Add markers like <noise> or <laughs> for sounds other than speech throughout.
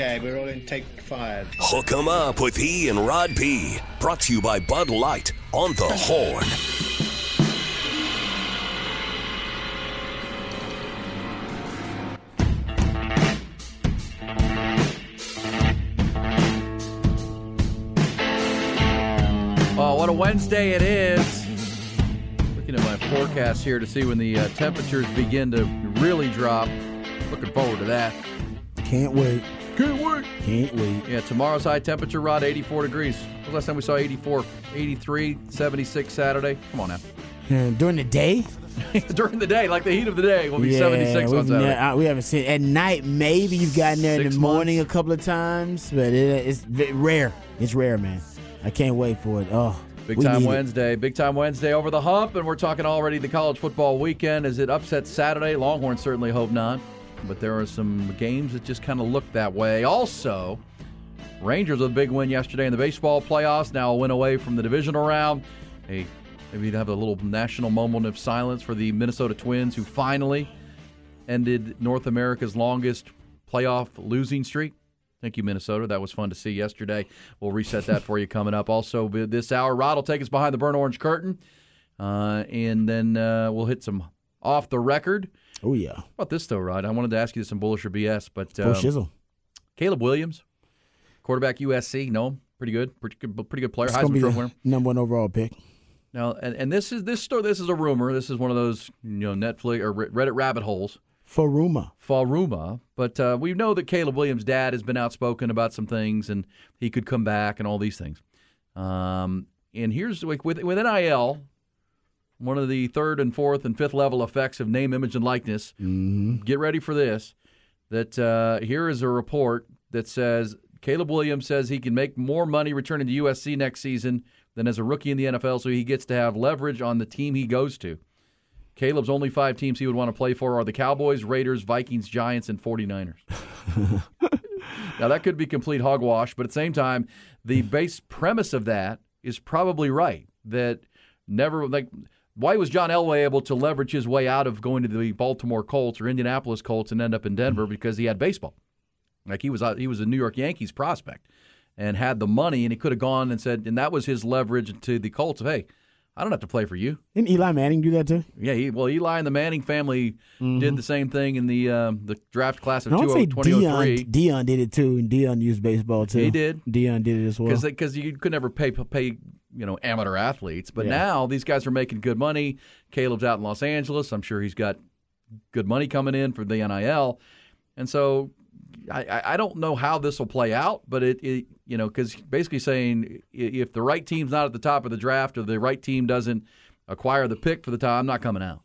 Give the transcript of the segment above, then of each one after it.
Okay, we're all in take five. Hook 'em up with E and Rod B. Brought to you by Bud Light on the Horn. Oh, what a Wednesday it is. Looking at my forecast here to see when the uh, temperatures begin to really drop. Looking forward to that. Can't wait. Can't wait. Can't wait. Yeah, tomorrow's high temperature, Rod, 84 degrees. When the last time we saw 84? 83, 76 Saturday. Come on now. And during the day, <laughs> During the day, like the heat of the day, will be 76 we've on Saturday. ne- we haven't seen at night. Maybe you've gotten there in Six the morning months. a couple of times, but it, it's v- rare. It's rare, man. I can't wait for it. Oh, Big we time need it. Wednesday. Big time Wednesday over the hump, and we're talking already the college football weekend. Is it upset Saturday? Longhorns certainly hope not, but there are some games that just kind of look that way. Also, Rangers with a big win yesterday in the baseball playoffs. Now a win away from the divisional round. Hey, maybe have a little national moment of silence for the Minnesota Twins, who finally ended North America's longest playoff losing streak. Thank you, Minnesota. That was fun to see yesterday. We'll reset that for you coming up. Also, this hour, Rod will take us behind the burnt orange curtain, uh, and then uh, we'll hit some off the record. Oh yeah, How about this though, Rod? I wanted to ask you some bullish or BS, but um, shizzle. Caleb Williams, quarterback USC, No, pretty good, pretty good, pretty good player, It's Heisman Trophy winner. number one overall pick. Now, and, and this is this story. This is a rumor. This is one of those you know Netflix or Reddit rabbit holes. Faruma. Faruma, but uh, we know that Caleb Williams' dad has been outspoken about some things, and he could come back and all these things. Um, and here's like with with NIL, one of the third and fourth and fifth level effects of name, image, and likeness. Get ready for this. That uh, here is a report that says Caleb Williams says he can make more money returning to USC next season than as a rookie in the NFL, so he gets to have leverage on the team he goes to. Caleb's only five teams he would want to play for are the Cowboys, Raiders, Vikings, Giants, and 49ers. <laughs> now, that could be complete hogwash, but at the same time, the base premise of that is probably right. That never, like, why was John Elway able to leverage his way out of going to the Baltimore Colts or Indianapolis Colts and end up in Denver because he had baseball? Like, he was, a- he was a New York Yankees prospect and had the money, and he could have gone and said, and that was his leverage to the Colts of, hey, I don't have to play for you. Didn't Eli Manning do that too? Yeah, he, well, Eli and the Manning family did the same thing in the um, the draft class of I want say 2003 Deion. Deion did it too, and Deion used baseball too. He did. Deion did it as well. because because you could never pay pay you know amateur athletes, but Yeah. now these guys are making good money. Caleb's out in Los Angeles. I'm sure he's got good money coming in for the NIL, and so I, I- I don't know how this will play out, but it, it you know because basically saying if the right team's not at the top of the draft or the right team doesn't acquire the pick for the time, I'm not coming out.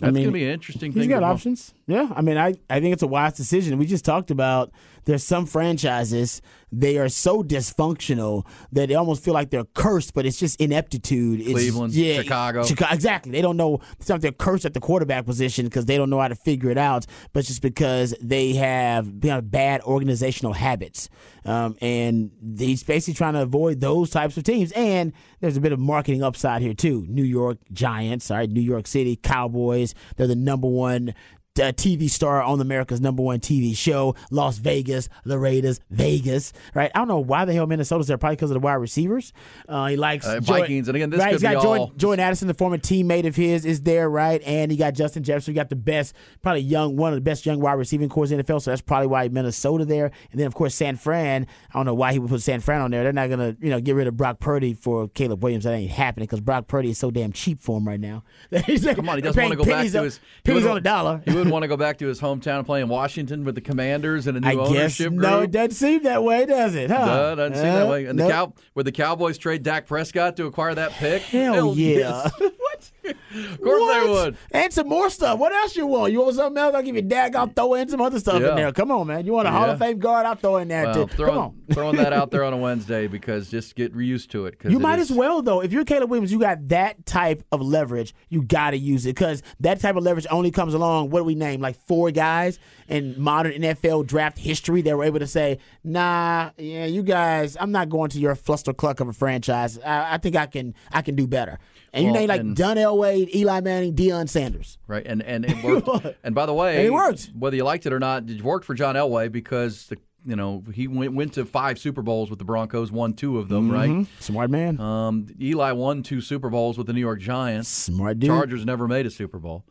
I That's mean, going to be an interesting He's thing. got options. Yeah, I mean, I, I think it's a wise decision. We just talked about there's some franchises they are so dysfunctional that they almost feel like they're cursed, but it's just ineptitude. It's, Cleveland, yeah, Chicago. Chicago, exactly. They don't know. It's not they're cursed at the quarterback position because they don't know how to figure it out, but it's just because they have you know, bad organizational habits. Um, and he's basically trying to avoid those types of teams. And there's a bit of marketing upside here too. New York Giants, all right, New York City Cowboys. They're the number one uh, TV star on America's number one TV show. Las Vegas, the Raiders, Vegas, right? I don't know why the hell Minnesota's there. Probably because of the wide receivers. Uh, he likes Uh, Vikings, and again, this right, could he's got be Jordan, all- Jordan Addison, the former teammate of his, is there, right? And he got Justin Jefferson. You got the best, probably young, one of the best young wide receiving cores in the NFL. So that's probably why Minnesota there. And then of course San Fran. I don't know why he would put San Fran on there. They're not gonna, you know, get rid of Brock Purdy for Caleb Williams. That ain't happening because Brock Purdy is so damn cheap for him right now. <laughs> Come on, he doesn't want to go back to his. he pennies on a dollar. He wouldn't want to go back to his hometown and play in Washington with the Commanders and a new I guess ownership no, it doesn't seem that way, does it? Huh? No, doesn't seem that Uh, way. And nope. the cow would the Cowboys trade Dak Prescott to acquire that pick? Hell yeah. yes. <laughs> Of course What? they would. And some more stuff. What else you want? You want something else? I'll give you Dak. I'll throw in some other stuff Yeah. in there. Come on, man. You want a Hall of Fame guard? I'll throw in there Well, too. Come throwing, on. throwing that out there <laughs> on a Wednesday because just get used to it. You it might is- as well though. If you're Caleb Williams, you got that type of leverage. You got to use it because that type of leverage only comes along. What do we name? Like four guys in modern NFL draft history that were able to say, "Nah, yeah, you guys, I'm not going to your fluster cluck of a franchise. I, I think I can, I can do better." And you Well, name like and- John Elway, Eli Manning, Deion Sanders. Right, and and it <laughs> worked. and by the way, And it worked. Whether you liked it or not, it worked for John Elway because the you know, he went went to five Super Bowls with the Broncos, won two of them, right? Mhm. Smart man. Um, Eli won two Super Bowls with the New York Giants. Smart dude. Chargers never made a Super Bowl.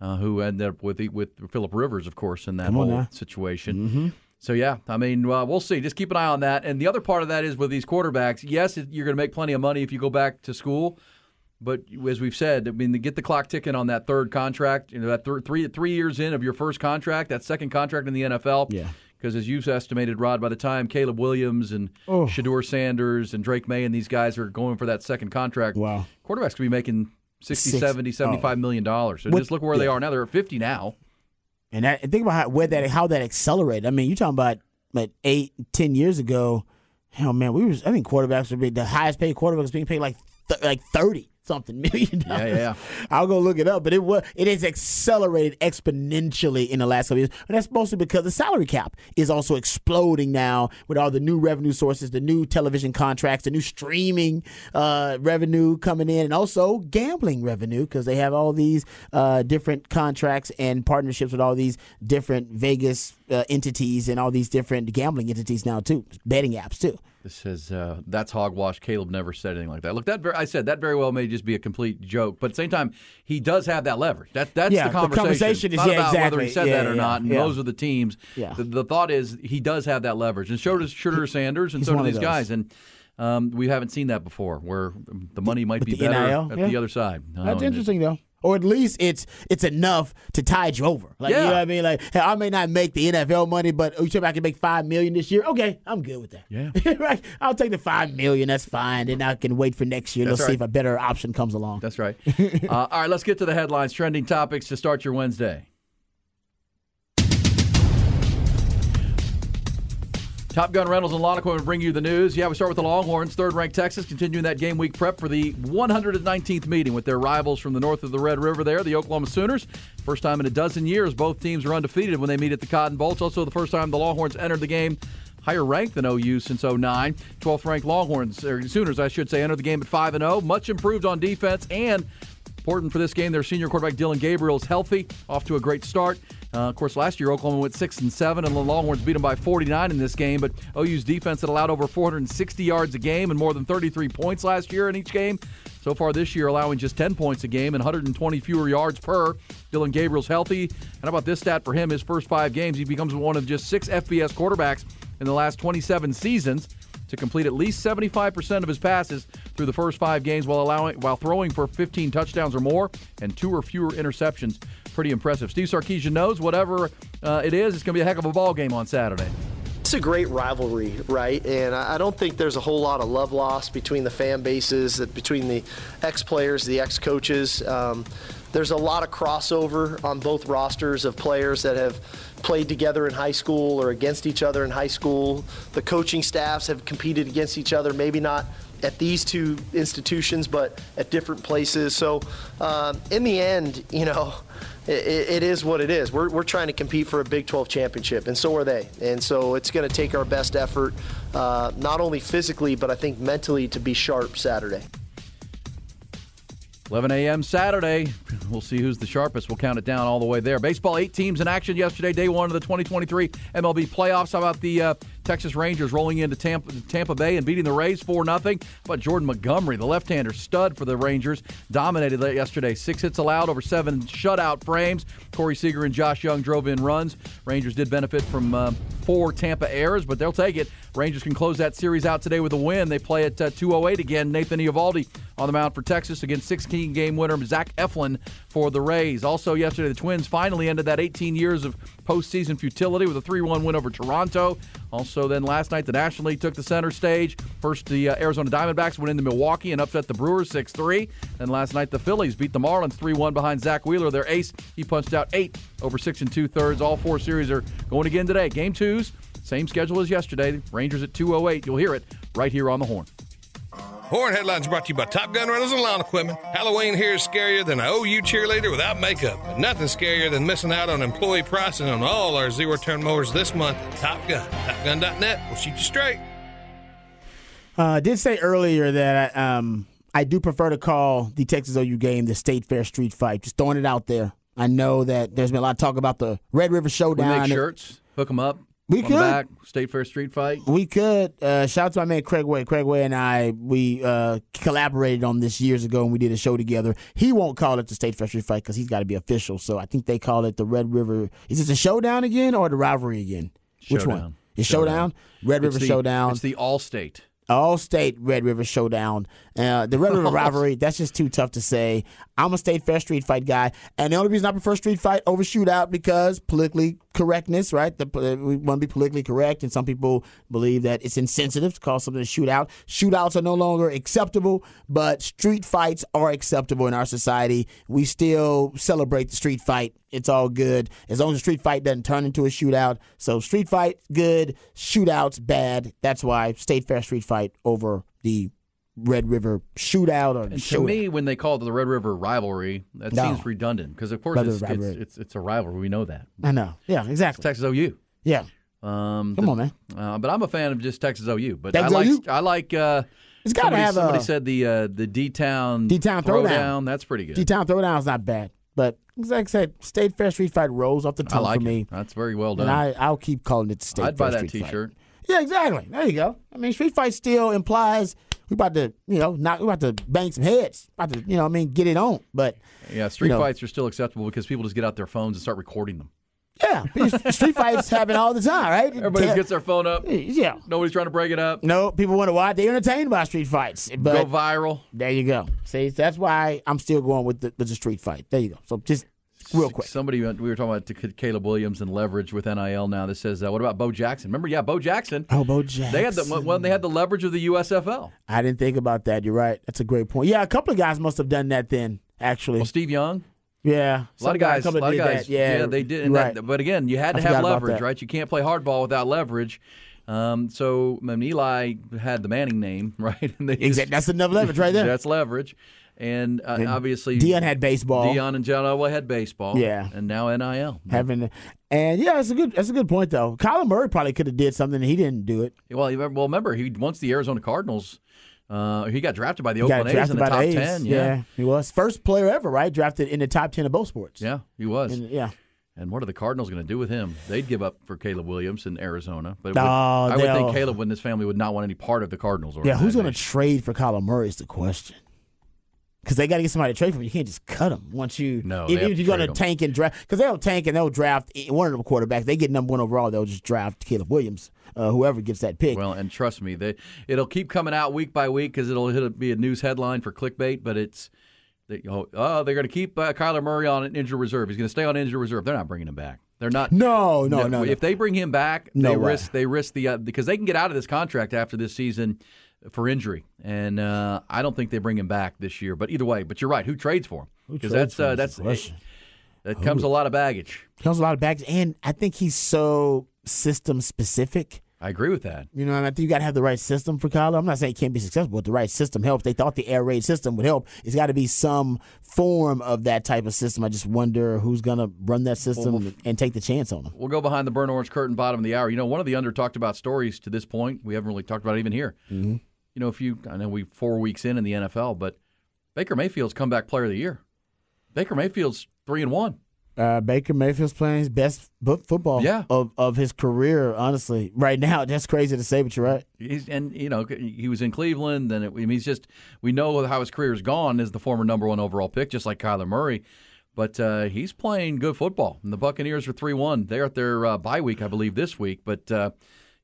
Uh, who ended up with with Philip Rivers, of course, in that whole now. situation. Mm-hmm. So yeah, I mean, well, we'll see. Just keep an eye on that. And the other part of that is with these quarterbacks. Yes, you're going to make plenty of money if you go back to school, but as we've said, I mean, to get the clock ticking on that third contract, you know, that thir- three three years in of your first contract, that second contract in the NFL. Yeah. Because as you've estimated, Rod, by the time Caleb Williams and Oh. Shedeur Sanders and Drake Maye and these guys are going for that second contract, Wow. quarterbacks could be making 60, Six- 70, 75 million dollars. So What- just look where they are now. They're at 50 now. And, that, and think about how, where that how that accelerated. I mean, you're talking about like eight, ten years ago. Hell, man, we was I think quarterbacks would be the highest paid quarterbacks being paid like th- like thirty something <laughs> million dollars. Yeah, yeah. I'll go look it up, but it was it has accelerated exponentially in the last couple years, and that's mostly because the salary cap is also exploding now with all the new revenue sources, the new television contracts, the new streaming uh, revenue coming in, and also gambling revenue because they have all these uh, different contracts and partnerships with all these different Vegas uh, entities and all these different gambling entities now too, betting apps too. This says uh, that's hogwash. Caleb never said anything like that. Look, that ver- I said that very well may just be a complete joke, but at the same time, he does have that leverage. That that's Yeah, the the conversation. conversation It's is- not yeah, about whether he exactly. said that or yeah, not. And yeah. those are the teams. Yeah. The, the thought is he does have that leverage, and so does Shedeur Sanders, and he's so do of these those. guys. And um, we haven't seen that before, where the money might be the better NIL, at yeah. the other side. That's Um, interesting though. Or at least it's it's enough to tide you over. Like you Yeah. know what I mean? Like hey, I may not make the NFL money, but you tell me I can make five million this year. Okay, I'm good with that. Yeah. <laughs> right. I'll take the five million. That's fine. Then I can wait for next year. That's Let's see if a better option comes along. That's right. <laughs> uh, all right, let's get to the headlines, trending topics to start your Wednesday. Top Gun Rentals and Lawn Equipment bring you the news. Yeah, we start with the Longhorns, third-ranked Texas, continuing that game week prep for the 119th meeting with their rivals from the north of the Red River. There, the Oklahoma Sooners. First time in a dozen years, both teams are undefeated when they meet at the Cotton Bowl. It's also the first time the Longhorns entered the game higher ranked than OU since 09. 12th ranked Longhorns, or Sooners, I should say, entered the game at 5 0. Much improved on defense and Important for this game, their senior quarterback Dillon Gabriel is healthy, off to a great start. Uh, of course, last year Oklahoma went six and seven, and the Longhorns beat them by 49 in this game. But OU's defense had allowed over 460 yards a game and more than 33 points last year in each game. So far this year, allowing just 10 points a game and 120 fewer yards per. Dillon Gabriel's healthy. And how about this stat for him? His first five games, he becomes one of just six FBS quarterbacks in the last 27 seasons to complete at least 75% of his passes through the first five games while allowing while throwing for 15 touchdowns or more and two or fewer interceptions. Pretty impressive. Steve Sarkisian knows whatever uh, it is, it's going to be a heck of a ball game on Saturday. It's a great rivalry, right? And I don't think there's a whole lot of love lost between the fan bases, between the ex players, the ex coaches. Um, there's a lot of crossover on both rosters of players that have played together in high school or against each other in high school. The coaching staffs have competed against each other, maybe not at these two institutions, but at different places. So, um, in the end, you know, <laughs> it, it is what it is. We're, we're trying to compete for a Big 12 championship, and so are they. And so it's going to take our best effort, uh, not only physically, but I think mentally, to be sharp Saturday. 11 a.m. Saturday. We'll see who's the sharpest. We'll count it down all the way there. Baseball, eight teams in action yesterday, day one of the 2023 MLB playoffs. How about the uh, Texas Rangers rolling into Tampa, Tampa Bay and beating the Rays 4 0? But Jordan Montgomery, the left hander stud for the Rangers? Dominated yesterday. Six hits allowed, over seven shutout frames. Corey Seager and Josh Jung drove in runs. Rangers did benefit from uh, four Tampa errors, but they'll take it. Rangers can close that series out today with a win. They play at uh, 208 again. Nathan Eovaldi on the mound for Texas against 16 game winner Zach Eflin for the Rays. Also, yesterday, the Twins finally ended that 18 years of postseason futility with a 3 1 win over Toronto. Also, then last night, the National League took the center stage. First, the uh, Arizona Diamondbacks went into Milwaukee and upset the Brewers 6 3. Then last night, the Phillies beat the Marlins 3 1 behind Zack Wheeler, their ace. He punched out eight over six and two thirds. All four series are going again today. Game twos, same schedule as yesterday. Rangers at 208. You'll hear it right here on the horn. Horn headlines brought to you by Top Gun Rentals and Lawn Equipment. Halloween here is scarier than an OU cheerleader without makeup, but nothing scarier than missing out on employee pricing on all our zero turn mowers this month. Top Gun, TopGun.net will shoot you straight. Uh, I did say earlier that I, um, I do prefer to call the Texas OU game the State Fair Street Fight. Just throwing it out there. I know that there's been a lot of talk about the Red River We Showdown. make shirts, hook them up. We could. back State Fair Street Fight. We could. Uh, shout out to my man Craig Way. Craig Way and I, we uh, collaborated on this years ago and we did a show together. He won't call it the State Fair Street Fight because he's got to be official. So I think they call it the Red River. Is it the showdown again or the rivalry again? Which one? It's showdown. Red River the, Showdown. It's the All State. All State Red River Showdown. Uh, the Red River rivalry, that's just too tough to say. I'm a State Fair Street Fight guy. And the only reason I prefer Street Fight over Shootout because politically correctness, right? The, uh, we want to be politically correct, and some people believe that it's insensitive to call something a shootout. Shootouts are no longer acceptable, but street fights are acceptable in our society. We still celebrate the street fight. It's all good as long as the street fight doesn't turn into a shootout. So street fight good, shootouts bad. That's why State Fair Street Fight over the Red River shootout or And to me, when they call it the Red River rivalry, that No. seems redundant because, of course, it's, it's, it's it's a rivalry. We know that. I know. Yeah, exactly. Texas OU. Yeah. Um, Come the- on, man. Uh, but I'm a fan of just Texas OU. But Texas I like OU? I like. Uh, It's got to somebody, have somebody a said the uh, the D Town D-Town throwdown. That's pretty good. D-Town throwdown is not bad, but like I said, State Fair Street Fight rolls off the tongue like for me, it. That's very well done. and I I'll keep calling it State I'd Fair buy that Street Fight. T-shirt. Yeah, exactly. There you go. I mean, Street Fight still implies we about to you know knock we about to bang some heads, about to you know I mean get it on, but Yeah, street you know. fights are still acceptable because people just get out their phones and start recording them. yeah, Street Fights <laughs> happen all the time, right? Everybody gets their phone up. yeah. Nobody's trying to break it up. No, people wonder why they're entertained by street fights, but Go viral. there you go. See, that's why I'm still going with the, with the street fight. There you go. So just real quick. Somebody uh, we were talking about Caleb Williams and leverage with NIL now. That says, uh, what about Bo Jackson? Remember, yeah, Bo Jackson. Oh, Bo Jackson. They had the well, they had the leverage of the USFL. I didn't think about that. You're right. That's a great point. Yeah, a couple of guys must have done that then. Actually, Well, Steve Young, yeah, a lot of guys, a lot of guys, That. Yeah, they did. right. that, but again, you had to have leverage, right? You can't play hardball without leverage. Um, so I mean, Eli had the Manning name, <laughs> right? And they just- Exactly. That's enough leverage right there. <laughs> That's leverage. And, uh, obviously, Deion had baseball. Deion and John Elway had baseball. Yeah. And now NIL. having, and yeah, that's a good. That's a good point though. Kyler Murray probably could have did something. and He didn't do it. Well, you remember, well, remember he once the Arizona Cardinals. Uh, he got drafted by the He Oakland A's in the top the ten. Yeah. he was first player ever, right? Drafted in the top ten of both sports. yeah, he was. And, yeah. And what are the Cardinals going to do with him? They'd give up for Caleb Williams in Arizona, but would- I would think Caleb and his family would not want any part of the Cardinals. Yeah, who's going to trade for Kyler Murray is the question. Because they got to get somebody to trade for. You can't just cut him once you. No, even if you're going to tank and draft, because they'll tank and they'll draft one of the quarterbacks. They get number one overall. They'll just draft Caleb Williams, uh, whoever gets that pick. Well, and trust me, they it'll keep coming out week by week because it'll hit be a news headline for clickbait. But it's they, oh, oh, they're going to keep uh, Kyler Murray on an injured reserve. He's going to stay on injured reserve. They're not bringing him back. They're not. no, no, no, no. If they bring him back, No they way. risk they risk the uh, because they can get out of this contract after this season for injury, and uh, I don't think they bring him back this year. But either way, but you're right. Who trades for him? Because that's uh, that's question. that comes a lot of baggage. comes a lot of bags, and I think he's so system specific. I agree with that. You know, and I think you got to have the right system for Kyler. I'm not saying it can't be successful, but the right system helps. They thought the air raid system would help. It's got to be some form of that type of system. I just wonder who's going to run that system and take the chance on him. We'll go behind the burn orange curtain, bottom of the hour. You know, one of the under talked about stories to this point, we haven't really talked about it even here. Mm-hmm. You know, if you, I know we four weeks in in the NFL, but Baker Mayfield's comeback player of the year. Baker Mayfield's three and one. Uh, Baker Mayfield's playing his best fo- football Yeah. of, of his career, honestly. Right now, that's crazy to say, but you're right. He's, and you know he was in Cleveland, and it, I mean, he's just we know how his career's gone as the former number one overall pick, just like Kyler Murray. But uh, he's playing good football, and the Buccaneers are three one. They're at their uh, bye week, I believe, this week. But uh,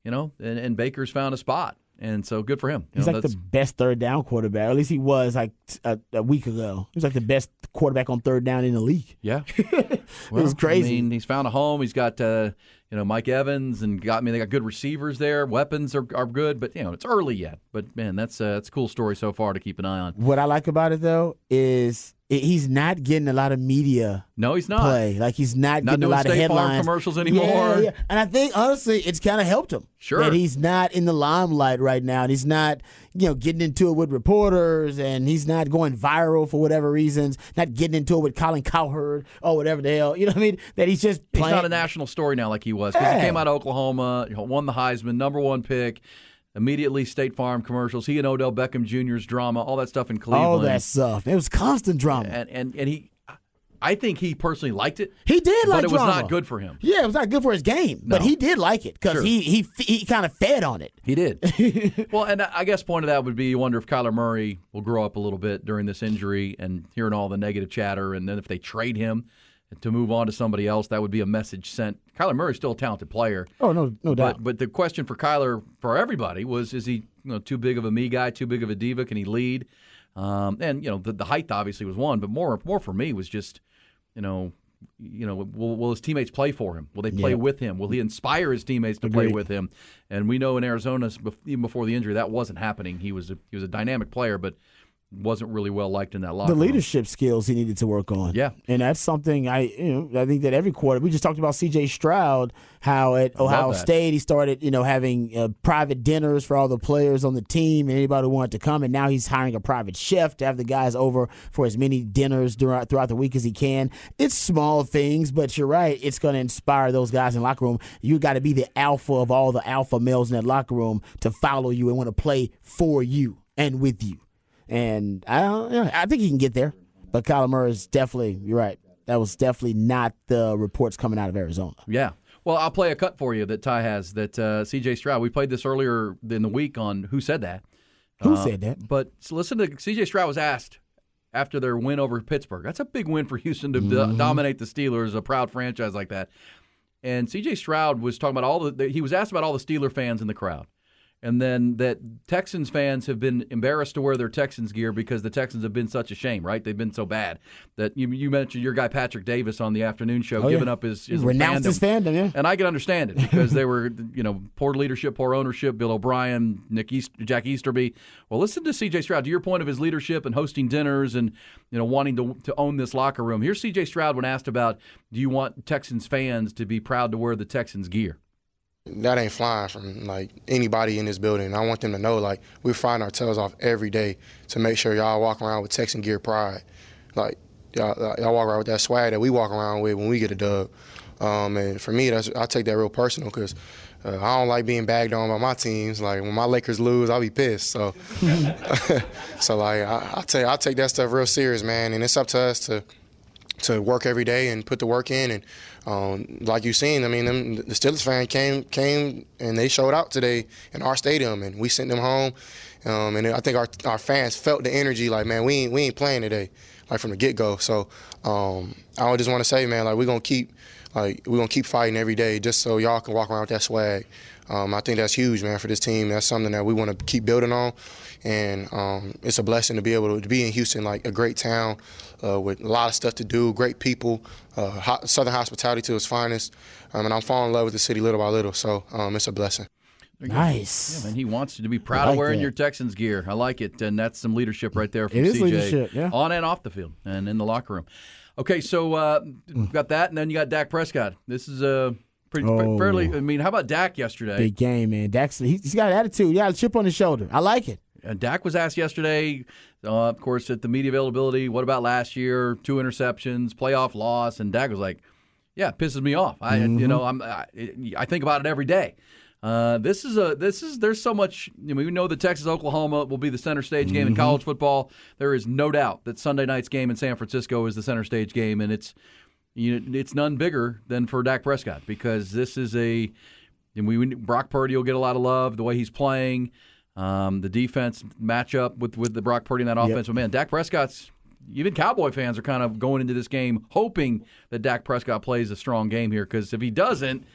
you know, and, and Baker's found a spot, and so good for him. You He's know, like the best third down quarterback. At least he was like a week ago. He was like the best quarterback on third down in the league. Yeah, <laughs> it was crazy. I mean, he's found a home. He's got uh, you know Mike Evans and got I mean they got good receivers there. Weapons are, are good, but you know it's early yet. But man, that's uh, that's a cool story so far to keep an eye on. What I like about it though is he's not getting a lot of media No, he's not. play. Like he's not, Not getting a lot of State Farm commercials anymore. Yeah, yeah. And I think honestly, it's kind of helped him. Sure. that he's not in the limelight right now, and he's not, you know, getting into it with reporters, and he's not going viral for whatever reasons. Not getting into it with Colin Cowherd or whatever the hell. You know what I mean? That he's just He's playing. not a national story now like he was because he came out of Oklahoma, won the Heisman, number one pick, immediately State Farm commercials. He and Odell Beckham Jr.'s drama, all that stuff in Cleveland. all that stuff. It was constant drama. and and and he. I think he personally liked it. He did like it. but it was not good for him. Yeah, it was not good for his game, but he did like it because Sure. he he he kind of fed on it. He did. <laughs> well, and I guess point of that would be you wonder if Kyler Murray will grow up a little bit during this injury and hearing all the negative chatter, and then if they trade him to move on to somebody else, that would be a message sent. Kyler Murray's still a talented player. Oh no, no doubt. But but the question for Kyler for everybody was: Is he you know too big of a me guy, too big of a diva? Can he lead? Um, and you know the, the height obviously was one, but more more for me was just you know you know will, will his teammates play for him? Will they play Yeah. with him? Will he inspire his teammates to play with him? And we know in Arizona even before the injury that wasn't happening. He was a, he was a dynamic player, but wasn't really well liked in that locker the room. leadership skills he needed to work on. Yeah. and that's something I you know I think that every quarter we just talked about C.J. Stroud how at Ohio. State he started you know having uh, private dinners for all the players on the team and anybody who wanted to come, and now he's hiring a private chef to have the guys over for as many dinners throughout throughout the week as he can. It's small things, but you're right. It's going to inspire those guys in the locker room. You got to be the alpha of all the alpha males in that locker room to follow you and want to play for you and with you. And I don't, yeah, I think he can get there. But Kyler Murray is definitely, you're right. That was definitely not the reports coming out of Arizona. Yeah. Well, I'll play a cut for you that Ty has that uh, C.J. Stroud. We played this earlier in the week on Who Said That. Who Uh, said that? But so listen to C.J. Stroud was asked after their win over Pittsburgh. That's a big win for Houston to Mm-hmm. dominate the Steelers, a proud franchise like that. And C.J. Stroud was talking about all the. He was asked about all the Steeler fans in the crowd, and then that Texans fans have been embarrassed to wear their Texans gear because the Texans have been such a shame, right? They've been so bad that you, you mentioned your guy Patrick Davis on the afternoon show Oh, yeah. giving up his, his Renounced his fandom, yeah. and I can understand it <laughs> because they were, you know, poor leadership, poor ownership. Bill O'Brien, Nick East, Jack Easterby. Well, listen to C.J. Stroud. To your point of his leadership and hosting dinners and you know wanting to to own this locker room. Here's C.J. Stroud when asked about, do you want Texans fans to be proud to wear the Texans gear? That ain't flying from like anybody in this building. I want them to know like we're frying our tails off every day to make sure y'all walk around with Texan gear pride. Like y'all, y'all walk around with that swag that we walk around with when we get a dub. Um, and for me, that's I take that real personal because uh, I don't like being bagged on by my teams. Like when my Lakers lose, I'll be pissed. So, <laughs> so like I, I take I take that stuff real serious, man. And it's up to us to to work every day and put the work in. And um, like you've seen, I mean, them, the Steelers fan came came and they showed out today in our stadium, and we sent them home. Um, and I think our our fans felt the energy, like man, we ain't we ain't playing today, like from the get go. So um, I just want to say, man, like we're gonna keep like we're gonna keep fighting every day, just so y'all can walk around with that swag. Um, I think that's huge, man, for this team. That's something that we want to keep building on, and um, it's a blessing to be able to be in Houston, like a great town uh, with a lot of stuff to do, great people, uh, ho- Southern hospitality to its finest, um, and I'm falling in love with the city little by little. So um, it's a blessing. Nice. And he wants you to be proud like of wearing that. your Texans gear. I like it, and that's some leadership right there from It is CJ leadership, yeah. on and off the field and in the locker room. Okay, so uh, we've got that, and then you got Dak Prescott. This is a pretty Oh. fairly. I mean, how about Dak yesterday? Big game, man. He- he's got attitude. Yeah, a chip on his shoulder. I like it. And Dak was asked yesterday, uh, of course, at the media availability, what about last year? Two interceptions, playoff loss, and Dak was like, "Yeah, it pisses me off. I, you know, I'm, I, I think about it every day." Uh, this is a this is there's so much. You know, we know that Texas Oklahoma will be the center stage game in college football. There is no doubt that Sunday night's game in San Francisco is the center stage game, and it's you know, it's none bigger than for Dak Prescott because this is a and we Brock Purdy will get a lot of love the way he's playing. Um, the defense matchup with with the Brock Purdy and that offense, but man, Dak Prescott's even Cowboy fans are kind of going into this game hoping that Dak Prescott plays a strong game here because if he doesn't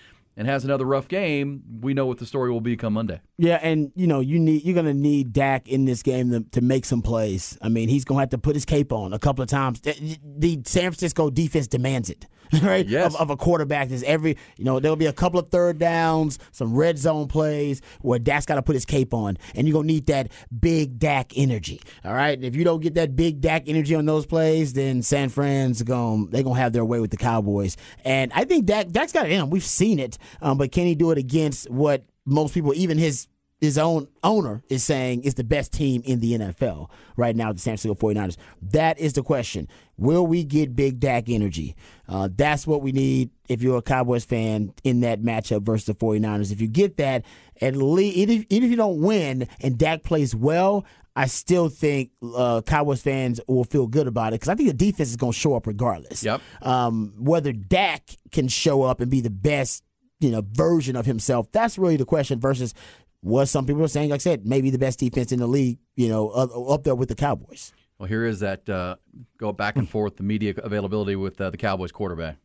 and has another rough game, we know what the story will be come Monday. Yeah, and you know you need you're gonna need Dak in this game to, to make some plays. I mean, he's gonna have to put his cape on a couple of times. The, the San Francisco defense demands it, <laughs> right? Yes. Of, of a quarterback. There's every you know there'll be a couple of third downs, some red zone plays where Dak's got to put his cape on, and you're gonna need that big Dak energy. All right, and if you don't get that big Dak energy on those plays, then San Fran's gonna they're gonna have their way with the Cowboys. And I think Dak Dak's got it in him. We've seen it, um, but can he do it against what most people, even his his own owner is saying is the best team in the NFL right now, the San Francisco 49ers. That is the question. Will we get big Dak energy? Uh, that's what we need if you're a Cowboys fan in that matchup versus the 49ers. If you get that, at least even if, even if you don't win and Dak plays well, I still think uh, Cowboys fans will feel good about it because I think the defense is going to show up regardless. Yep. Um, whether Dak can show up and be the best, you know, version of himself, that's really the question. Versus what some people are saying, like I said, maybe the best defense in the league, you know, up, up there with the Cowboys. Well, here is that uh, go back and forth the media availability with uh, the Cowboys quarterback.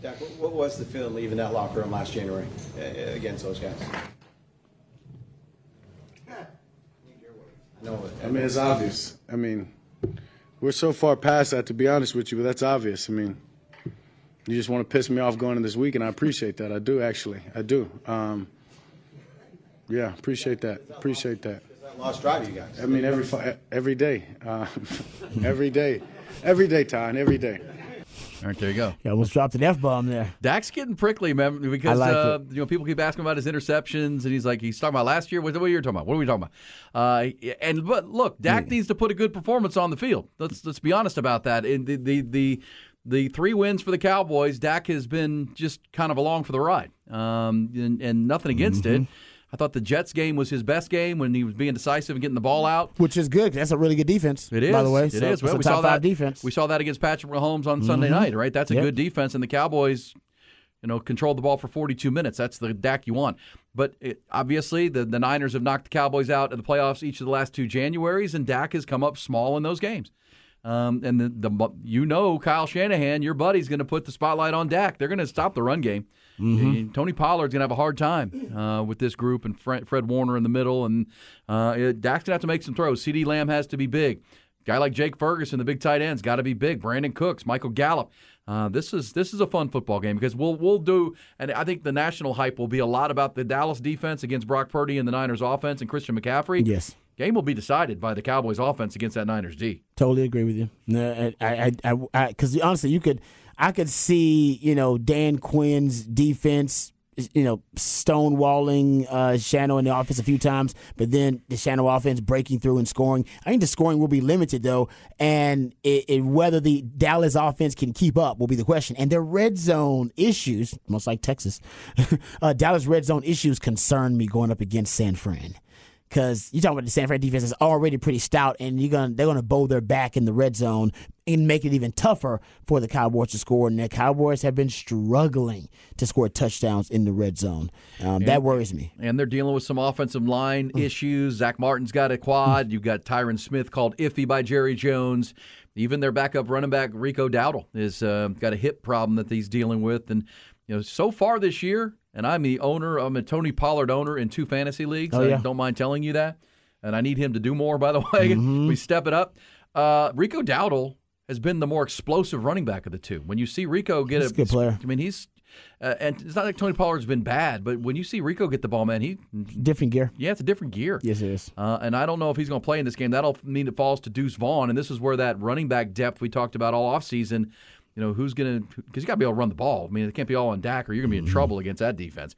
Dak, what was the feeling leaving that locker room last January uh, against those guys? I know. I mean, it's obvious. I mean, we're so far past that, to be honest with you, but that's obvious. I mean, you just want to piss me off going into this week, and I appreciate that. I do, actually. I do. Um, yeah, appreciate that. Appreciate that. That lost drive you guys. I mean, every every day, uh, <laughs> every day, every day, Ty, every day. All right, there you go. Yeah, we almost dropped an f bomb there. Dak's getting prickly, man, because like uh, you know people keep asking about his interceptions, and he's like, he's talking about last year. What, what are you talking about? What are we talking about? Uh, and but look, Dak needs to put a good performance on the field. Let's let's be honest about that. In the the the, the three wins for the Cowboys, Dak has been just kind of along for the ride, um, and, and nothing against Mm-hmm. it. I thought the Jets game was his best game when he was being decisive and getting the ball out. Which is good. That's a really good defense. It is. by the way. It so is. Well, we saw that defense. Mm-hmm. We saw that against Patrick Mahomes on Sunday night, right? That's a Yep. good defense, and the Cowboys, you know, controlled the ball for 42 minutes. That's the Dak you want. But it, obviously, the, the Niners have knocked the Cowboys out of the playoffs each of the last two Januaries, and Dak has come up small in those games. Um, and the, the you know Kyle Shanahan, your buddy's going to put the spotlight on Dak. They're going to stop the run game. And Tony Pollard's going to have a hard time uh, with this group and Fred, Fred Warner in the middle, and uh, Dak's going to have to make some throws. CeeDee Lamb has to be big. Guy like Jake Ferguson, the big tight ends, got to be big. Brandin Cooks, Michael Gallup. Uh, this is this is a fun football game because we'll we'll do, and I think the national hype will be a lot about the Dallas defense against Brock Purdy and the Niners offense and Christian McCaffrey. Yes. Game will be decided by the Cowboys offense against that Niners D. Totally agree with you. No, I, I, I, because honestly, you could, I could see, you know, Dan Quinn's defense, you know, stonewalling uh, Shano in the offense a few times, but then the Shano offense breaking through and scoring. I think the scoring will be limited though, and it, it, whether the Dallas offense can keep up will be the question. And their red zone issues, most like Texas, <laughs> uh, Dallas red zone issues concern me going up against San Fran because you talking about the San Fran defense is already pretty stout, and you're gonna they're gonna bow their back in the red zone and make it even tougher for the Cowboys to score. And the Cowboys have been struggling to score touchdowns in the red zone. Um, that worries me. and they're dealing with some offensive line issues. Zack Martin's got a quad. You've got Tyron Smith called iffy by Jerry Jones. Even their backup running back Rico Dowdle is uh, got a hip problem that he's dealing with. And you know, so far this year, and I'm the owner. I'm a Tony Pollard owner in two fantasy leagues. Oh, yeah. I don't mind telling you that. And I need him to do more. By the <laughs> way, we step it up. Uh, Rico Dowdle has been the more explosive running back of the two. When you see Rico get He's a a good player. I mean, he's uh, and it's not like Tony Pollard's been bad, but when you see Rico get the ball, man, he Different gear. yeah, it's a different gear. Yes, it is. Uh, and I don't know if he's going to play in this game. That'll mean it falls to Deuce Vaughn, and this is where that running back depth we talked about all offseason, you know, who's going to because you got to be able to run the ball. I mean, it can't be all on Dak, or you're going to be in Mm-hmm. trouble against that defense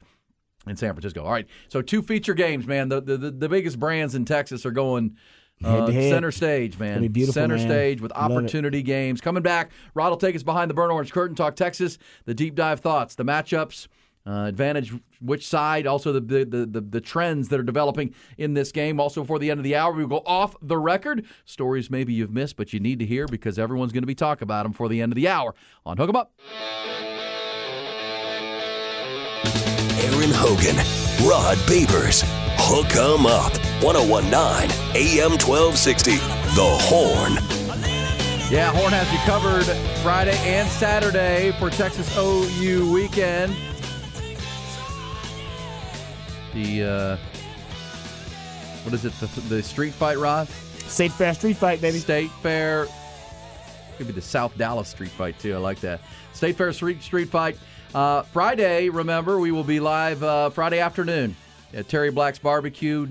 in San Francisco. All right, so two feature games, man. The the, the, biggest brands in Texas are going. Uh, Head to head. center stage, man. be center man. stage with Love it. opportunity games coming back. Rod will take us behind the burnt orange curtain, talk Texas, the deep dive thoughts, the matchups, uh, advantage which side, also the, the the the trends that are developing in this game. Also, before the end of the hour, we will go off the record stories maybe you've missed, but you need to hear because everyone's going to be talking about them for the end of the hour on Hook 'em Up. Aaron Hogan, Rod Babers, Hook 'em Up, 1019 AM 1260, The Horn. Yeah, Horn has you covered Friday and Saturday for Texas OU weekend. The uh, what is it? The, the street fight, Rod? State Fair Street Fight, baby. State Fair. Could be the South Dallas street fight too. I like that. State Fair street street fight. Uh, Friday, remember, we will be live uh, Friday afternoon at Terry Black's Barbecue,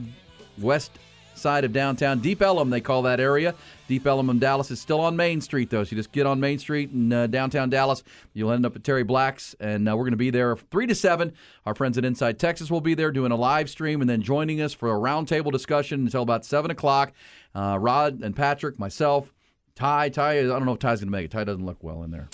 west side of downtown. Deep Ellum, they call that area. Deep Ellum in Dallas is still on Main Street, though. So you just get on Main Street in uh, downtown Dallas. You'll end up at Terry Black's, and uh, we're going to be there 3 to 7. Our friends at Inside Texas will be there doing a live stream and then joining us for a roundtable discussion until about 7 o'clock. Uh, Rod and Patrick, myself, Ty. Ty, I don't know if Ty's going to make it. Ty doesn't look well in there.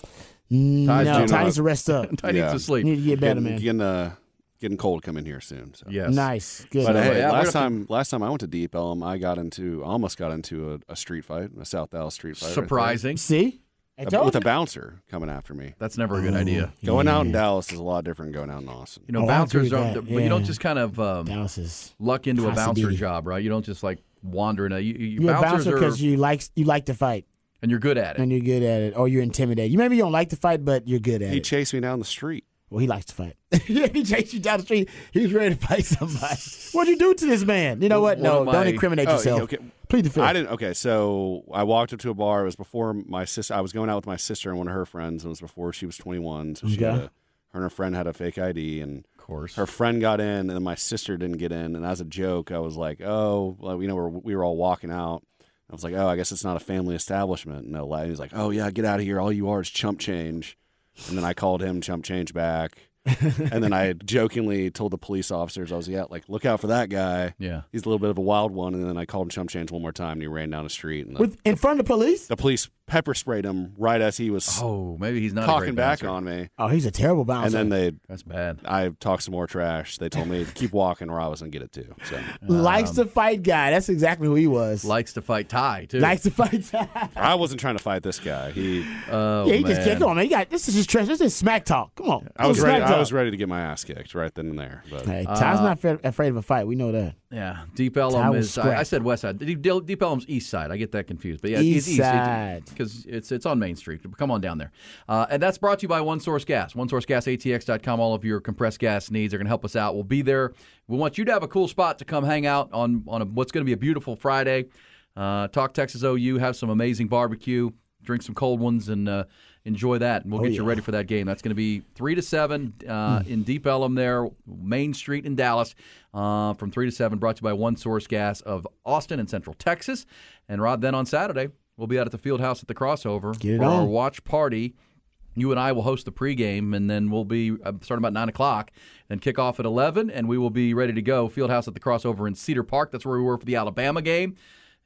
Ty's No, Ty needs to rest up. <laughs> Ty needs to sleep. need to get better, getting, man. Getting, uh, getting cold coming here soon. So. Yes. Nice, good. But hey, yeah, last up to- time last time I went to Deep Ellum, I got into almost got into a, a street fight, a South Dallas street fight. right. Surprising. See, I A- told with a bouncer coming after me. That's never a good idea. Going out in Dallas is a lot different than going out in Austin. You know, Oh, bouncers agree with don't, but you don't just kind of um, Dallas is luck into a bouncer job, right? You don't just like wander in a. You, you, you're a bouncer because you like you like to fight and you're good at it. and you're good at it, or you're intimidated. You maybe you don't like to fight, but you're good at He it. He chased me down the street. Well, he likes to fight. <laughs> yeah, he chased you down the street. he's ready to fight somebody. <laughs> What'd you do to this man? You know what? One No, my- don't incriminate Oh, yourself. okay. Plead the fifth. I didn't. Okay, so I walked up to a bar. It was before my sister. I was going out with my sister and one of her friends. It was before she was 21. So she Okay. had a, her and her friend had a fake ID, and of course. her friend got in, and then my sister didn't get in. And as a joke, I was like, "Oh, well, you know, we're, we were all walking out." I was like, "Oh, I guess it's not a family establishment." And no, he's like, "Oh yeah, get out of here! All you are is chump change." And then I called him chump change back. and then I jokingly told the police officers, I was yeah, like, look out for that guy. Yeah. He's a little bit of a wild one. And then I called him chump change one more time, and he ran down the street. And the, With, in front of the police? the police pepper sprayed him right as he was Oh, maybe he's not talking back on me. Oh, he's a terrible bouncer. And then they, That's bad. I talked some more trash. They told me to keep walking, or I was gonna get it too. So <laughs> likes to fight guy. That's exactly who he was. Likes to fight Ty too. likes to fight. <laughs> I wasn't trying to fight this guy. He, oh, yeah, he just man. can't. On, man. You got this is just trash. This is smack talk. Come on. I was This is ready. smack I talk. was ready to get my ass kicked right then and there. But Hey, Ty's uh, not afraid, afraid of a fight. We know that. Yeah, Deep Ty Ellum is. I, I scrapped. said West Side. Deep, Deep Ellum's East Side. I get that confused, but yeah, East it's east Side. Because it's it's on Main Street. Come on down there, uh, and that's brought to you by One Source Gas. One Source Gas OneSourceGasATX.com. All of your compressed gas needs are going to help us out. We'll be there. We want you to have a cool spot to come hang out on on a, what's going to be a beautiful Friday. Uh, talk Texas OU. Have some amazing barbecue. Drink some cold ones and uh, enjoy that. And we'll Oh, get you ready for that game. That's going to be three to seven uh, Hmm. in Deep Ellum there, Main Street in Dallas, uh, from three to seven. Brought to you by One Source Gas of Austin and Central Texas. And Rod, then on Saturday we'll be out at the Field House at the Crossover Get for our watch party. You and I will host the pregame, and then we'll be uh, starting about nine o'clock, and kick off at eleven, and we will be ready to go. Field House at the Crossover in Cedar Park. That's where we were for the Alabama game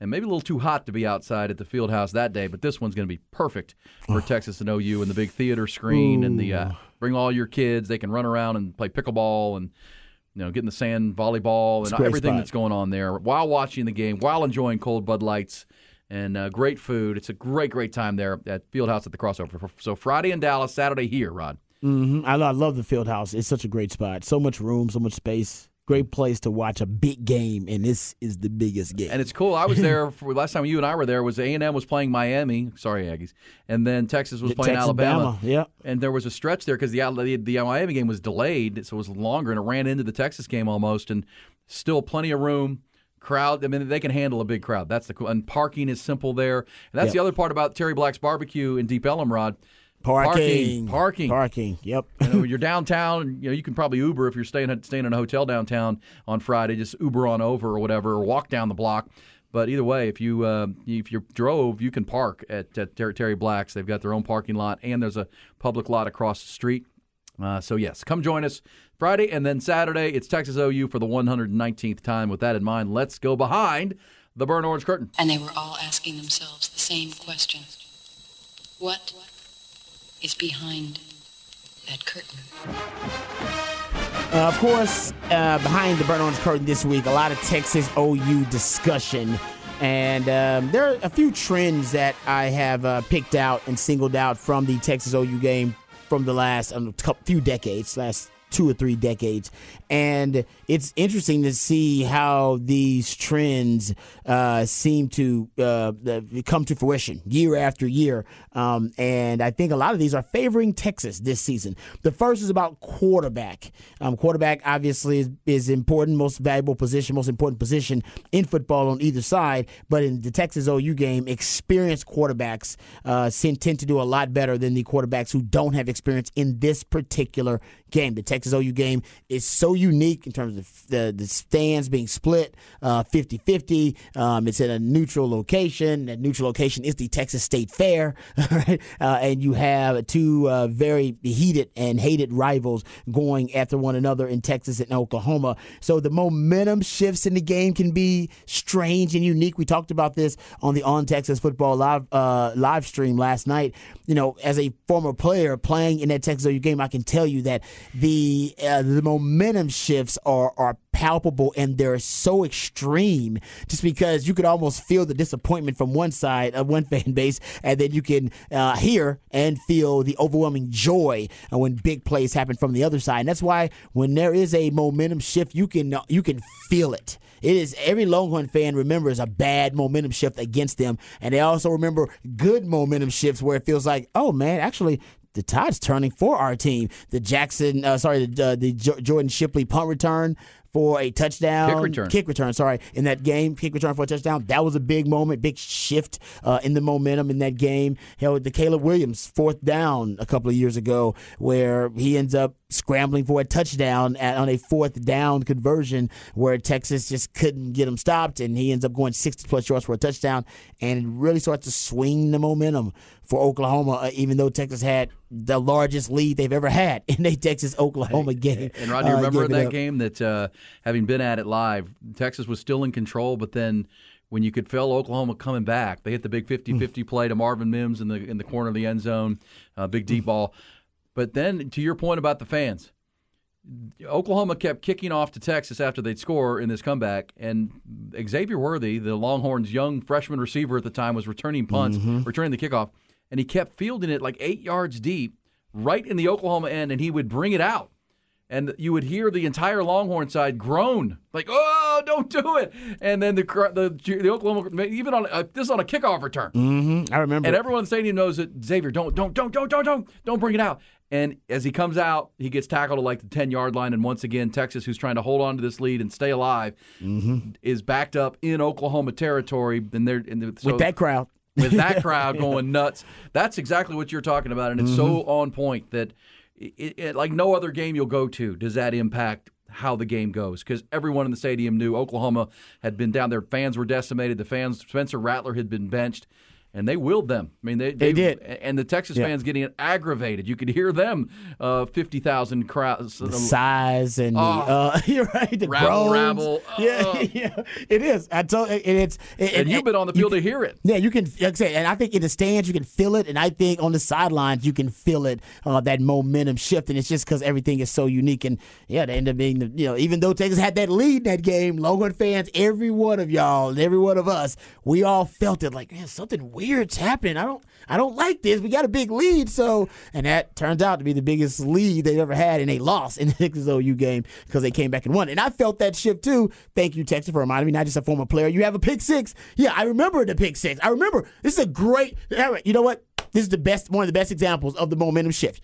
and maybe a little too hot to be outside at the field house that day. But this one's going to be perfect for Texas and OU and the big theater screen and the uh, bring all your kids. They can run around and play pickleball and you know get in the sand, volleyball, and everything spot. that's going on there while watching the game, while enjoying cold Bud Lights. And uh, great food. It's a great, great time there at Fieldhouse at the crossover. So Friday in Dallas, Saturday here, Rod. hmm I, I love the field house. It's such a great spot. So much room, so much space. Great place to watch a big game, and this is the biggest game. And it's cool. I was <laughs> there for last time you and I were there was A and M was playing Miami. Sorry, Aggies, and then Texas was playing Texas, Alabama. Bama, Yep. And there was a stretch there because the, the the Miami game was delayed, so it was longer, and it ran into the Texas game almost. And still plenty of room. Crowd. I mean, they can handle a big crowd. That's the cool. And parking is simple there. And that's Yep. the other part about Terry Black's barbecue in Deep Ellum, Rod. Parking. Parking. Parking. Yep. You know, you're downtown. You know, you can probably Uber if you're staying staying in a hotel downtown on Friday. Just Uber on over or whatever, or walk down the block. But either way, if you uh, if you drove, you can park at, at Terry Black's. They've got their own parking lot, and there's a public lot across the street. Uh, so yes, come join us Friday, and then Saturday it's Texas OU for the 119th time. With that in mind, let's go behind the burnt orange curtain. And they were all asking themselves the same question What is behind that curtain? Uh, of course, uh, behind the burnt orange curtain this week, a lot of Texas OU discussion. And um, there are a few trends that I have uh, picked out and singled out from the Texas OU game from the last um, few decades, last two or three decades. And it's interesting to see how these trends uh, seem to uh, come to fruition year after year. Um, and I think a lot of these are favoring Texas this season. The first is about quarterback. Um, quarterback obviously is, is important, most valuable position, most important position in football on either side. But in the Texas OU game, experienced quarterbacks uh, tend to do a lot better than the quarterbacks who don't have experience in this particular game. The Texas OU game is so unique in terms of the, the stands being split uh, 50 50. Um, it's in a neutral location. That neutral location is the Texas State Fair. <laughs> right? Uh, and you have two uh, very heated and hated rivals going after one another in Texas and Oklahoma. So the momentum shifts in the game can be strange and unique. We talked about this on the On Texas Football live uh, live stream last night. You know, as a former player playing in that Texas OU game, I can tell you that the the uh, the momentum shifts are are palpable and they're so extreme just because you could almost feel the disappointment from one side of one <laughs> fan base and then you can uh, hear and feel the overwhelming joy uh, when big plays happen from the other side. And that's why when there is a momentum shift you can uh, you can feel it. It is every Longhorn fan remembers a bad momentum shift against them, and they also remember good momentum shifts where it feels like, oh man, actually the tide's turning for our team. The Jackson, uh, sorry, the, uh, the Jordan Shipley punt return for a touchdown. Kick return. Kick return, sorry, in that game. Kick return for a touchdown. That was a big moment, big shift uh, in the momentum in that game. Hell, the Caleb Williams fourth down a couple of years ago, where he ends up scrambling for a touchdown at, on a fourth down conversion where Texas just couldn't get him stopped, and he ends up going 60 plus yards for a touchdown, and it really starts to swing the momentum for Oklahoma, uh, even though Texas had the largest lead they've ever had <laughs> in a Texas Oklahoma game. And Rodney, Uh, remember in that up. game that uh, having been at it live, Texas was still in control, but then when you could feel Oklahoma coming back, they hit the big 50-50 hmm. play to Marvin Mims in the in the corner of the end zone, uh, big deep hmm. ball. But then to your point about the fans, Oklahoma kept kicking off to Texas after they'd score in this comeback, and Xavier Worthy, the Longhorns' young freshman receiver at the time, was returning punts, mm-hmm. returning the kickoff, and he kept fielding it like eight yards deep, right in the Oklahoma end, and he would bring it out. And you would hear the entire Longhorn side groan, like, "Oh, don't do it!" And then the the, the Oklahoma, even on uh, this is on a kickoff return, Mm-hmm. I remember. and everyone in the stadium knows that Xavier, don't, don't, don't, don't, don't, don't, don't bring it out. And as he comes out, he gets tackled at like the ten yard line, and once again, Texas, who's trying to hold on to this lead and stay alive, is backed up in Oklahoma territory. And they're and the- so, with that crowd. with that <laughs> crowd going nuts. That's exactly what you're talking about, and it's so Mm-hmm. on point that it, it, like no other game you'll go to does that impact how the game goes because everyone in the stadium knew Oklahoma had been down there. Fans were decimated. The fans, Spencer Rattler had been benched. And they willed them. I mean, they, They did. And the Texas Yeah. fans getting aggravated. You could hear them, uh, fifty thousand crowds. the size and the Oh. uh, <laughs> you're right, the Rabble, groans. rabble. Yeah, Oh. <laughs> yeah, it is. I told and it's and, and you've been on the field to hear it. Yeah, you can. Like I said, and I think in the stands you can feel it, and I think on the sidelines you can feel it. Uh, that momentum shift, and it's just because everything is so unique. And yeah, they end up being the you know even though Texas had that lead in that game, Longhorn fans, every one of y'all, and every one of us, we all felt it like man, something weird's happening. I don't, I don't like this. We got a big lead, so and that turns out to be the biggest lead they've ever had, and they lost in <laughs> the Texas OU game because they came back and won. And I felt that shift too. Thank you, Texas, for reminding me. Not just a former player. You have a pick six. Yeah, I remember the pick six. I remember. This is a great. You know what? This is the best, one of the best examples of the momentum shift.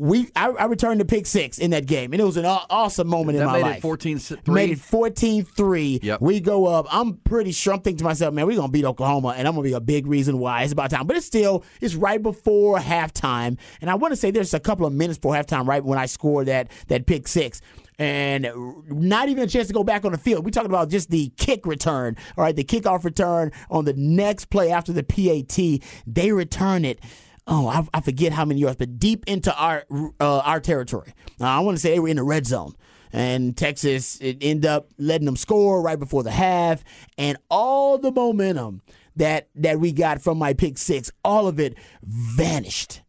We, I, I returned the pick six in that game, and it was an awesome moment That in my made life. it 14-3. Made it 14-3. Yep. We go up. I'm pretty sure. I'm thinking to myself, man, we're gonna beat Oklahoma, and I'm gonna be a big reason why. It's about time, but it's still it's right before halftime, and I want to say there's a couple of minutes before halftime, right when I scored that that pick six. And not even a chance to go back on the field. We're talking about just the kick return. All right, the kickoff return on the next play after the PAT. They return it oh, I, I forget how many yards, but deep into our uh, our territory. Uh, I want to say they were in the red zone. And Texas it ended up letting them score right before the half, and all the momentum that that we got from my pick six, all of it vanished.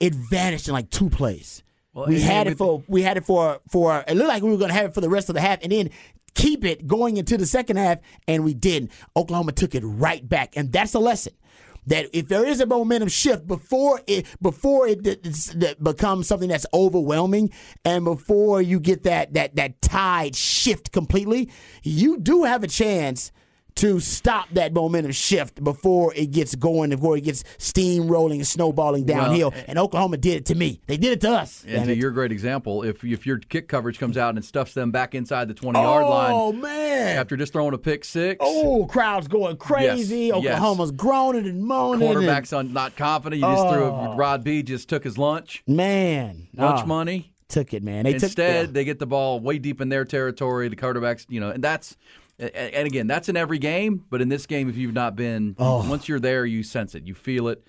It vanished in like two plays. Well, we had it for we had it for for it looked like we were going to have it for the rest of the half, and then keep it going into the second half, and we didn't. Oklahoma took it right back, and that's a lesson that if there is a momentum shift before it before it, becomes something that's overwhelming and before you get that that that tide shift completely you do have a chance to stop that momentum shift before it gets going before it gets steamrolling and snowballing downhill eh, and Oklahoma did it to me they did it to us And to your great example, if if your kick coverage comes out and stuffs them back inside the twenty yard oh line Oh, man after just throwing a pick six, oh crowds going crazy Yes, yes. Oklahoma's groaning and moaning and- quarterback's on, not confident. You just threw Oh. a Rod B just took his lunch, man lunch oh, money. took it man they took Instead, yeah. they get the ball way deep in their territory. The quarterbacks, you know, and that's and again, that's in every game. But in this game, if you've not been, Oh. once you're there, you sense it, you feel it.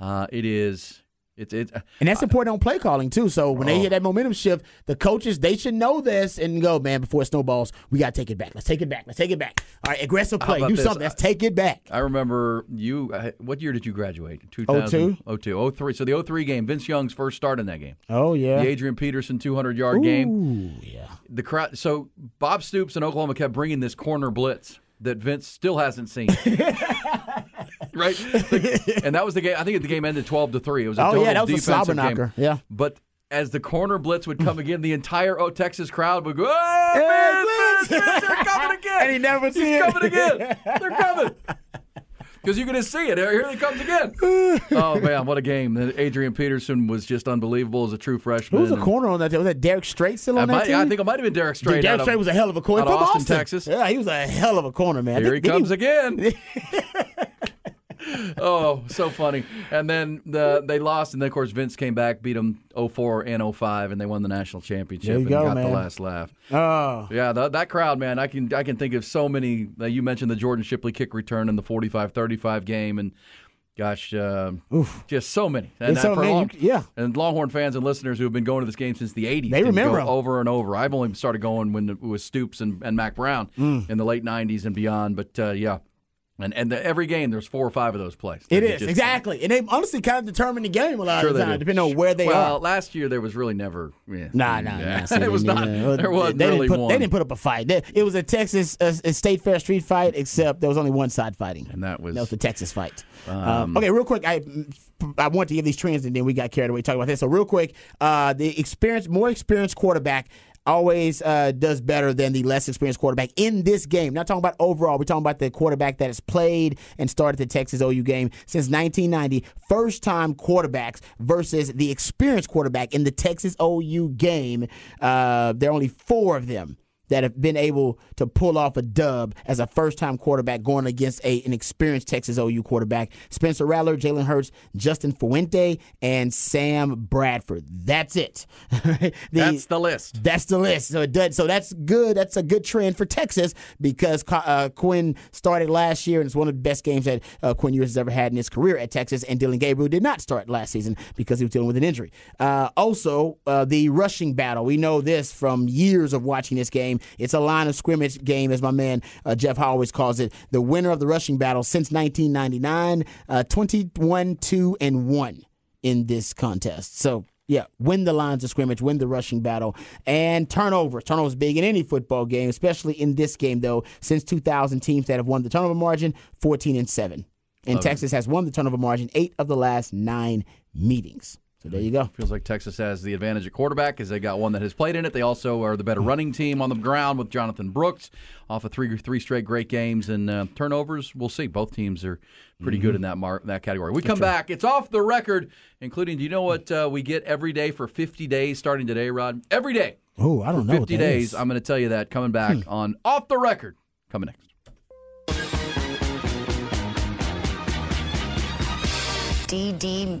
Uh, it is It's it's And that's important on play calling too. So when Oh. they hear that momentum shift, the coaches they should know this and go, man, before it snowballs, we gotta take it back. Let's take it back. Let's take it back. All right, aggressive play. Do this? something. Let's take it back. I remember you. uh, What year did you graduate? 02? 02. 03. So the 03 game, Vince Young's first start in that game. Oh yeah. The Adrian Peterson 200 yard game. Ooh, yeah. The crowd. So Bob Stoops in Oklahoma kept bringing this corner blitz that Vince still hasn't seen. <laughs> <laughs> right, and that was the game. I think the game ended 12 to three. It was a Oh, total yeah, that was a defensive slobber game. knocker. Yeah. but. As the corner blitz would come again, the entire oh, Texas crowd would go, "Hey, Vince, Vince, Vince, they're coming again!" And he never see He's it. coming again. They're <laughs> coming. Because you're going to see it. Here he comes again. oh, man, what a game. Adrian Peterson was just unbelievable as a true freshman. Who was the corner on that team? Was that Derrick Strait still I, on that might, team? I think it might have been Derrick Strait. Derrick Strait was a hell of a corner from Austin, Austin, Texas. Yeah, he was a hell of a corner, man. Here he Did- did comes again. <laughs> oh, so funny. And then the they lost, and then of course Vince came back, beat them 04 and 05, and they won the national championship and go, got man. the last laugh. Oh, Yeah, that, that crowd, man. I can I can think of so many. Uh, you mentioned the Jordan Shipley kick return in the 45-35 game, and gosh, uh, just so many. And so for many, Long- yeah. and Longhorn fans and listeners who have been going to this game since the 80s. They remember over and over. I've only started going when it was Stoops and, and Mack Brown Mm. in the late 90s and beyond. But uh, yeah, and and the, every game there's four or five of those plays. It is just- exactly, and they honestly kind of determine the game a lot Sure of the time, depending on where they are. well, are. last year there was really never. Yeah, Nah, nah, yeah. nah. <laughs> it was not. There wasn't they really didn't put, one. They didn't put up a fight. They- It was a Texas uh, a state fair street fight, except there was only one side fighting, and that was that was the Texas fight. Um, okay, real quick, I I want to give these trends, and then we got carried away talking about this. So real quick, uh, the experience, more experienced quarterback always uh, does better than the less experienced quarterback in this game. Not talking about overall. We're talking about the quarterback that has played and started the Texas OU game since 1990. First time quarterbacks versus the experienced quarterback in the Texas OU game. Uh, there are only four of them that have been able to pull off a dub as a first time quarterback going against a, an experienced Texas OU quarterback. Spencer Rattler, Jalen Hurts, Justin Fuente, and Sam Bradford. That's it. <laughs> The- That's the list. That's the list. So it does, so that's good. That's a good trend for Texas because uh, Quinn started last year and it's one of the best games that uh, Quinn Ewers has ever had in his career at Texas. And Dillon Gabriel did not start last season because he was dealing with an injury. Uh, also, uh, the rushing battle. We know this from years of watching this game. It's a line of scrimmage game, as my man uh, Jeff Howe always calls it. The winner of the rushing battle since 1999, uh, 21 2 and 1 in this contest. So, yeah, win the lines of scrimmage, win the rushing battle, and turnovers. Turnovers big in any football game, especially in this game, though. Since 2000, teams that have won the turnover margin, 14 and 7. And Texas has won the turnover margin eight of the last nine meetings. So there you go. Feels like Texas has the advantage at quarterback because they got one that has played in it. They also are the better running team on the ground with Jonathan Brooks off of three three straight great games and uh, turnovers. We'll see. Both teams are pretty good in that mar- that category. We come back. It's off the record, including. Do you know what uh, we get every day for 50 days starting today, Rod? Every day. Oh, I don't know. 50 what that days. is. I'm going to tell you that coming back on off the record. Coming next. DD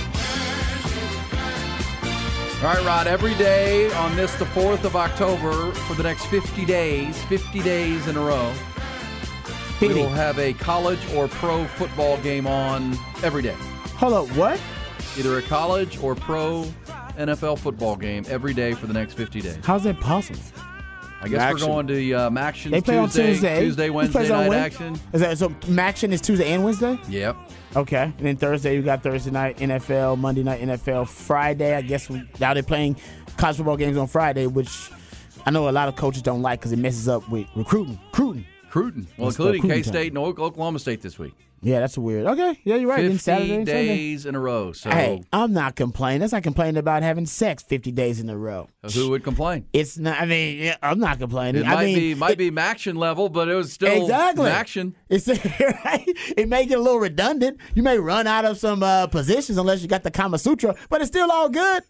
All right, Rod, every day on this, the 4th of October, for the next 50 days, 50 days in a row, we will have a college or pro football game on every day. Hold up, what? Either a college or pro NFL football game every day for the next 50 days. How's that possible? I guess Action. we're going to uh, Maction They play Tuesday, on Tuesday. Tuesday, Wednesday night Wed- action. Is that so? Maction is Tuesday and Wednesday. Yep. Okay, and then Thursday you got Thursday night NFL, Monday night NFL, Friday. I guess we- now they're playing college football games on Friday, which I know a lot of coaches don't like because it messes up with recruiting. Recruiting. Recruiting. Well, Let's including K State and Oklahoma State this week. Yeah, that's weird. Okay, yeah, you're right. 50 Saturday, and Sunday. days in a row. So Hey, I'm not complaining. That's not complaining about having sex 50 days in a row. who would complain? It's not. I mean, I'm not complaining. It I might mean, be might be Maction level, but it was still exactly Maction. It's <laughs> right. It may get a little redundant. You may run out of some uh, positions unless you got the Kama Sutra, but it's still all good.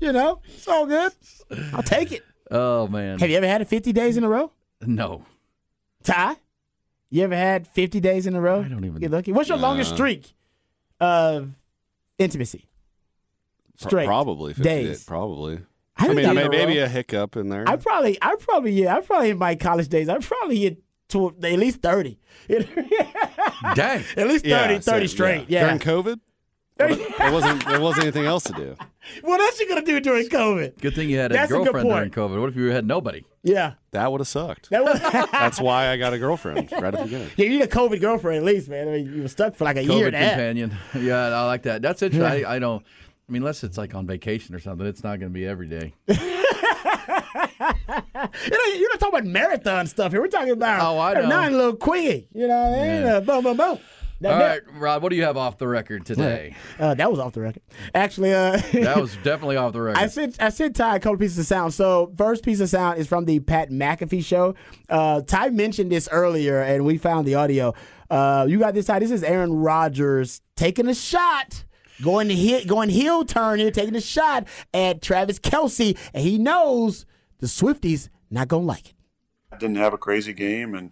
You know, it's all good. I'll take it. Oh man. Have you ever had it 50 days in a row? No. Ty? You ever had 50 days in a row? I don't even. Get lucky. What's your longest streak of intimacy? Straight probably 50 days. Probably. I I, mean, I'm may- in a maybe a hiccup in there. I probably, I probably, yeah, I probably in my college days, I probably hit to at least 30. <laughs> Dang. At least 30, Yeah, 30 same, straight. Yeah. During COVID, there wasn't there wasn't anything else to do. <laughs> what else you gonna do during COVID? Good thing you had a That's a good girlfriend during point. COVID. What if you had nobody? Yeah. That would have sucked. That was, <laughs> <laughs> That's why I got a girlfriend right at the beginning. yeah, you need a COVID girlfriend at least, man. I mean, you were stuck for like a year COVID and a half. companion. Yeah, I like that. That's interesting. I, I don't. I mean, unless it's like on vacation or something, it's not going to be every day. You know, you're not talking about marathon stuff here. We're talking about Oh, I a know. nine little quickie. You know what I mean? Yeah. Uh, boom, boom, boom. That, All that- right, Rod, what do you have off the record today? Uh, that was off the record. Actually, uh, That was <laughs> definitely off the record. I sent I sent Ty a couple pieces of sound. So first piece of sound is from the Pat McAfee show. Uh, Ty mentioned this earlier, and we found the audio. Uh, you got this, Ty. This is Aaron Rodgers taking a shot. Going to hit, going heel turn here, taking a shot at Travis Kelce, and he knows the Swifties not gonna like it. I didn't have a crazy game, and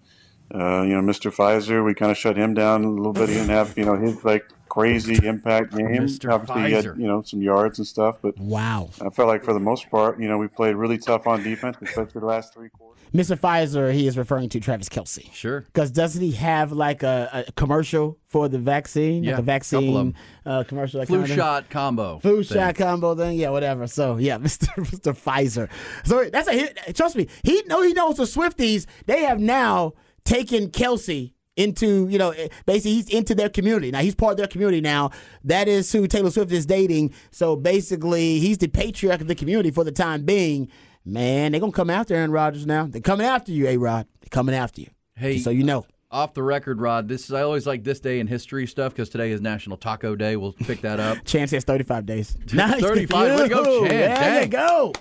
uh, you know, Mr. Pfizer, we kind of shut him down a little bit. He didn't have you know his like crazy impact game. Mr. Obviously, he had you know some yards and stuff, but Wow. I felt like for the most part, you know, we played really tough on defense, especially the last three quarters. Mr. Pfizer, he is referring to Travis Kelce. Sure. Because doesn't he have like a, a commercial for the vaccine? Yeah, like a couple of uh, commercial. that Flu kind of thing? shot combo. Flu thing. shot combo thing, yeah, whatever. So yeah, <laughs> Mr. Mr. Pfizer. So that's a hit. Trust me, he know he knows the Swifties. They have now taken Kelce into you know eh, basically he's into their community now. He's part of their community now. That is who Taylor Swift is dating. So basically, he's the patriarch of the community for the time being. Man, they're gonna come after Aaron Rodgers now. They're coming after you, A Rod. They're coming after you. Hey, Just so you know. Off the record, Rod. This is I always like this day in history stuff because today is National Taco Day. We'll pick that up. <laughs> Chance has 35 days. <laughs> Nice. 35. Way to go, There Chance. you Dang. go.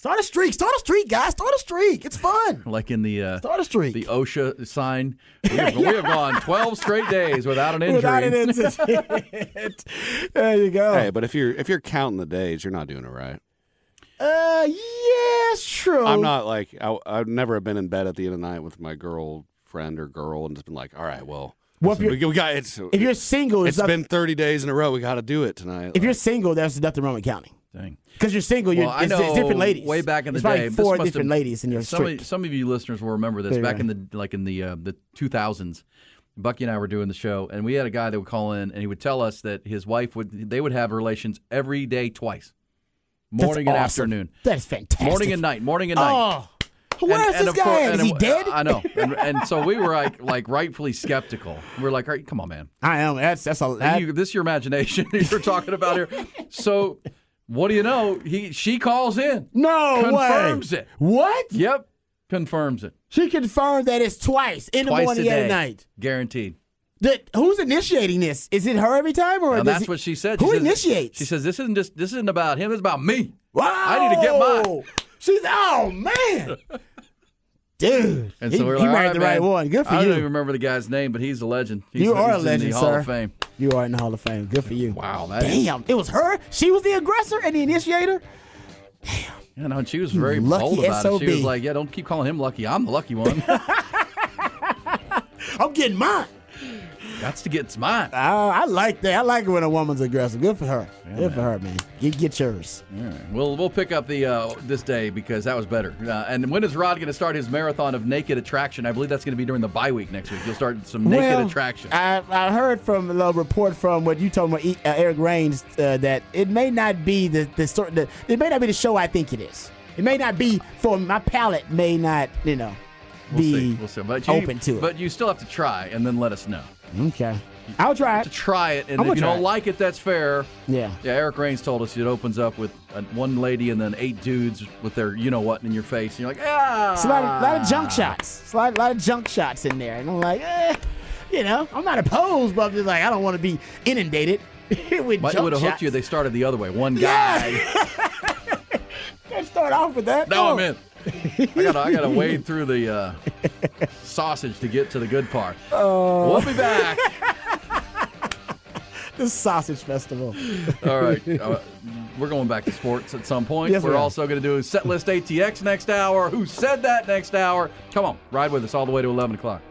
Start a streak. Start a streak, guys. Start a streak. It's fun. <laughs> Like in the uh, Start a streak. the OSHA sign. We <laughs> have, we have gone 12 straight days without an <laughs> injury. Without an incident. there you go. Hey, but if you're if you're counting the days, you're not doing it right. Uh, yeah, it's true. I'm not like I, I've never been in bed at the end of the night with my girlfriend or girl and just been like, all right, well, Well, if we, you're- we got it's. If you're single, it's there's been 30 days in a row. We got to do it tonight. If you're single, there's nothing wrong with counting. Dang. Because you're single, you're Well, I it's, know it's different ladies. way back in the There's day. probably this four different have- ladies in your some of, some of you listeners will remember this There you back go. in the like in the uh, the 2000s. Bucky and I were doing the show, and we had a guy that would call in, and he would tell us that his wife would they would have relations every day twice, That's morning and awesome. afternoon, That is fantastic. morning and night, morning and night. Oh, where's this guy course- Is and he it- dead? I know, and, and so we were like, like rightfully skeptical. We are like, all right, come on, man. I am. That's that's a that, you, this is your imagination <laughs> you're talking about here. So, what do you know? He she calls in, no confirms way. it. What? Yep, confirms it She confirmed that it's twice in the morning and at night. guaranteed. That, who's initiating this? Is it her every time, or And that's what she said. She Who says- initiates? She says this isn't just this isn't about him. It's about me. Wow. I need to get mine. She's oh man, <laughs> dude. And he, so we're he like, all married right, the right man. one. Good for I you. I don't even remember the guy's name, but he's a legend. He's, you are a legend, in the sir. Hall of Fame. You are in the Hall of Fame. Good for you. Wow, that is- Damn, it was her. She was the aggressor and the initiator. Damn. You know, and she was very Lucky bold about it. She was like, "Yeah, don't keep calling him lucky. I'm the lucky one. <laughs> I'm getting mine. That's to get mine." Uh, I like that. I like it when a woman's aggressive. Good for her. Good for her, man. Get get yours. All right. We'll we'll pick up the uh, this day because that was better. Uh, and when is Rod going to start his marathon of naked attraction? I believe that's going to be during the bye week next week. You'll start some naked well, attraction. I, I heard from a report from what you told me, uh, Eric Rains, uh, that it may not be the the sort. The, it may not be the show I think it is. It may not be for my palate. May not, you know, We'll be see. We'll see. But you, open to it. But you still have to try and then let us know. Okay, I'll try To it. try it, and I'm if you don't it. like it, that's fair. Yeah. Yeah, Eric Rains told us it opens up with uh, one lady and then eight dudes with their you know what in your face. And you're like, ah. It's a lot of, lot of junk shots. It's a lot, lot of junk shots in there, and I'm like, eh, you know, I'm not opposed, but I'm just like, I don't want to be inundated <laughs> with Might junk would have hooked you. They started the other way. One guy. <laughs> Can't start off with that. Now No. I'm in. I gotta, I gotta wade through the uh, sausage to get to the good part. Oh. We'll be back. <laughs> the sausage festival. All right. <laughs> Uh, we're going back to sports at some point. Yes, we we're are. also going to do set list ATX next hour. Who said that next hour? Come on, ride with us all the way to 11 o'clock.